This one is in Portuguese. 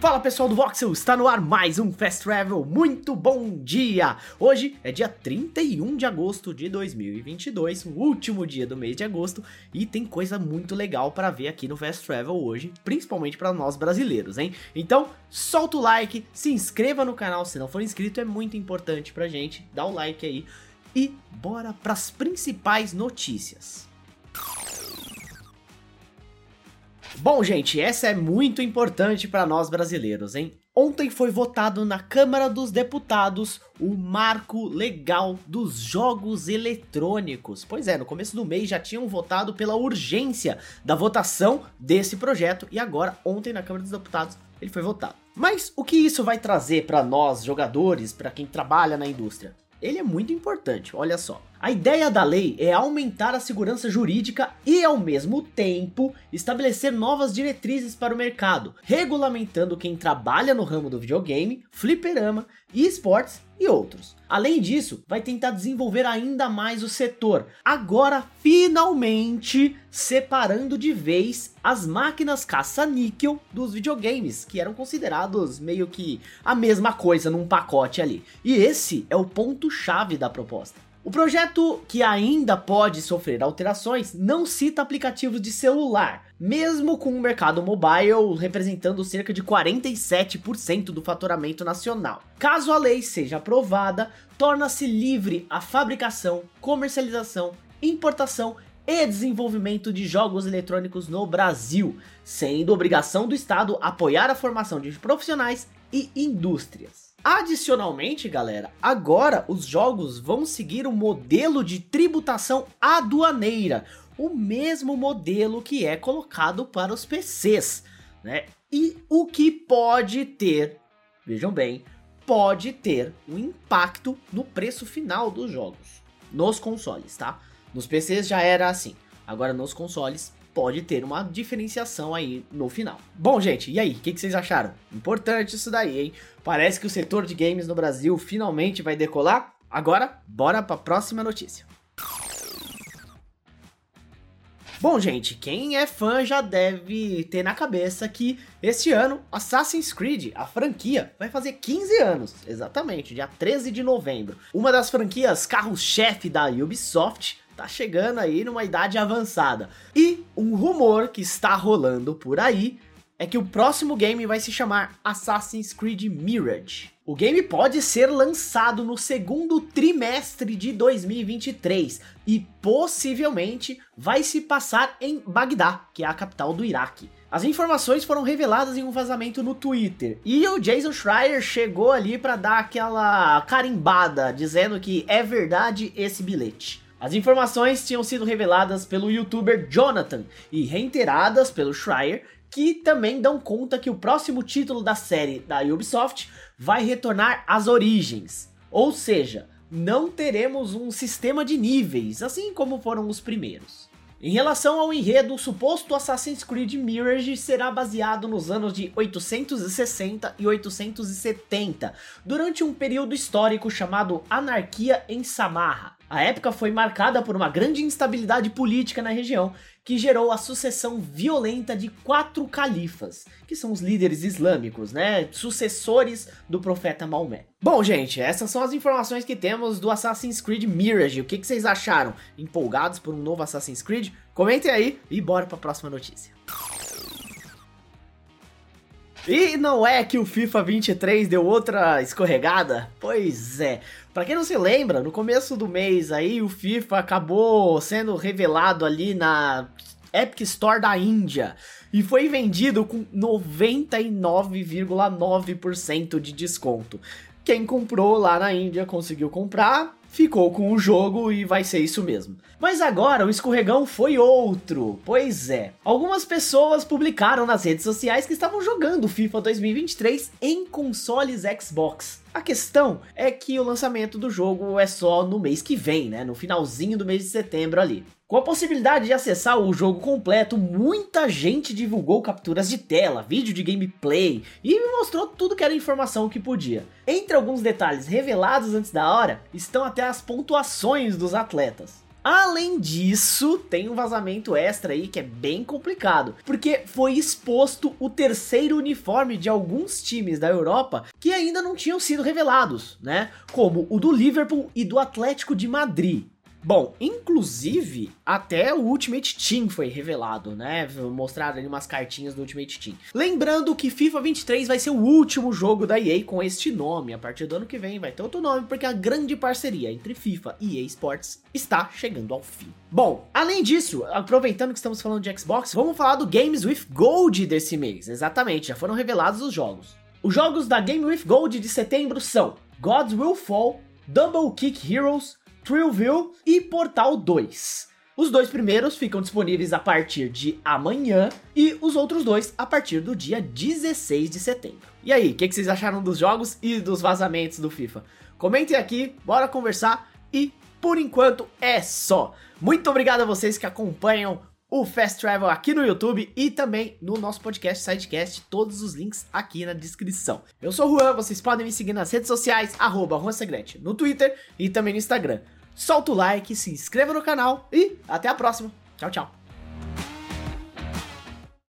Fala pessoal do Voxel, está no ar mais um Fast Travel, muito bom dia! Hoje é dia 31 de agosto de 2022, o último dia do mês de agosto, e tem coisa muito legal para ver aqui no Fast Travel hoje, principalmente para nós brasileiros, hein? Então, solta o like, se inscreva no canal se não for inscrito, é muito importante pra gente, dá o like aí, e bora para as principais notícias. Bom, gente, essa é muito importante para nós brasileiros, hein? Ontem foi votado na Câmara dos Deputados o marco legal dos jogos eletrônicos. Pois é, no começo do mês já tinham votado pela urgência da votação desse projeto e agora, ontem na Câmara dos Deputados, ele foi votado. Mas o que isso vai trazer para nós jogadores, para quem trabalha na indústria? ele é muito importante, olha só. A ideia da lei é aumentar a segurança jurídica e, ao mesmo tempo, estabelecer novas diretrizes para o mercado, regulamentando quem trabalha no ramo do videogame, fliperama, esportes e outros. Além disso, vai tentar desenvolver ainda mais o setor, agora finalmente separando de vez as máquinas caça-níquel dos videogames, que eram considerados meio que a mesma coisa num pacote ali. E esse é o ponto-chave da proposta. O projeto, que ainda pode sofrer alterações, não cita aplicativos de celular, mesmo com o mercado mobile representando cerca de 47% do faturamento nacional. Caso a lei seja aprovada, torna-se livre a fabricação, comercialização, importação e desenvolvimento de jogos eletrônicos no Brasil, sendo obrigação do Estado apoiar a formação de profissionais e indústrias. Adicionalmente, galera, agora os jogos vão seguir o modelo de tributação aduaneira, o mesmo modelo que é colocado para os PCs, né? E o que pode ter, vejam bem, pode ter um impacto no preço final dos jogos, nos consoles, tá? Nos PCs já era assim, agora nos consoles pode ter uma diferenciação aí no final. Bom, gente, e aí? O que, que, vocês acharam? Importante isso daí, hein? Parece que o setor de games no Brasil finalmente vai decolar. Agora, bora para a próxima notícia. Bom, gente, quem é fã já deve ter na cabeça que este ano Assassin's Creed, a franquia, vai fazer 15 anos, exatamente, dia 13 de novembro. Uma das franquias carro-chefe da Ubisoft tá chegando aí numa idade avançada. E um rumor que está rolando por aí é que o próximo game vai se chamar Assassin's Creed Mirage. O game pode ser lançado no segundo trimestre de 2023 e possivelmente vai se passar em Bagdá, que é a capital do Iraque. As informações foram reveladas em um vazamento no Twitter e o Jason Schreier chegou ali para dar aquela carimbada dizendo que é verdade esse bilhete. As informações tinham sido reveladas pelo youtuber Jonathan e reiteradas pelo Schreier, que também dão conta que o próximo título da série da Ubisoft vai retornar às origens. Ou seja, não teremos um sistema de níveis, assim como foram os primeiros. Em relação ao enredo, o suposto Assassin's Creed Mirage será baseado nos anos de 860 e 870, durante um período histórico chamado Anarquia em Samarra. A época foi marcada por uma grande instabilidade política na região, que gerou a sucessão violenta de quatro califas, que são os líderes islâmicos, né, sucessores do profeta Maomé. Bom, gente, essas são as informações que temos do Assassin's Creed Mirage. O que, que vocês acharam? Empolgados por um novo Assassin's Creed? Comentem aí e bora para a próxima notícia. E não é que o FIFA 23 deu outra escorregada? Pois é. Para quem não se lembra, no começo do mês aí o FIFA acabou sendo revelado ali na Epic Store da Índia e foi vendido com 99,9% de desconto. Quem comprou lá na Índia conseguiu comprar, ficou com o jogo e vai ser isso mesmo. Mas agora o escorregão foi outro. Pois é, algumas pessoas publicaram nas redes sociais que estavam jogando FIFA 2023 em consoles Xbox. A questão é que o lançamento do jogo é só no mês que vem, né? No finalzinho do mês de setembro ali. Com a possibilidade de acessar o jogo completo, muita gente divulgou capturas de tela, vídeo de gameplay e mostrou tudo que era informação que podia. Entre alguns detalhes revelados antes da hora, estão até as pontuações dos atletas. Além disso, tem um vazamento extra aí que é bem complicado, porque foi exposto o terceiro uniforme de alguns times da Europa que ainda não tinham sido revelados, né? Como o do Liverpool e do Atlético de Madrid. Bom, inclusive, até o Ultimate Team foi revelado, né? Mostraram ali umas cartinhas do Ultimate Team. Lembrando que FIFA 23 vai ser o último jogo da EA com este nome. A partir do ano que vem vai ter outro nome, porque a grande parceria entre FIFA e EA Sports está chegando ao fim. Bom, além disso, aproveitando que estamos falando de Xbox, vamos falar do Games with Gold desse mês. Exatamente, já foram revelados os jogos. Os jogos da Game with Gold de setembro são Gods Will Fall, Double Kick Heroes, Thrillville e Portal 2. Os dois primeiros ficam disponíveis a partir de amanhã e os outros dois a partir do dia 16 de setembro. E aí, o que, que vocês acharam dos jogos e dos vazamentos do FIFA? Comentem aqui, bora conversar e por enquanto é só. Muito obrigado a vocês que acompanham o Fast Travel aqui no YouTube e também no nosso podcast Sidecast, todos os links aqui na descrição. Eu sou o Juan, vocês podem me seguir nas redes sociais, arroba Juan Segrete, no Twitter e também no Instagram. Solta o like, se inscreva no canal e até a próxima. Tchau, tchau.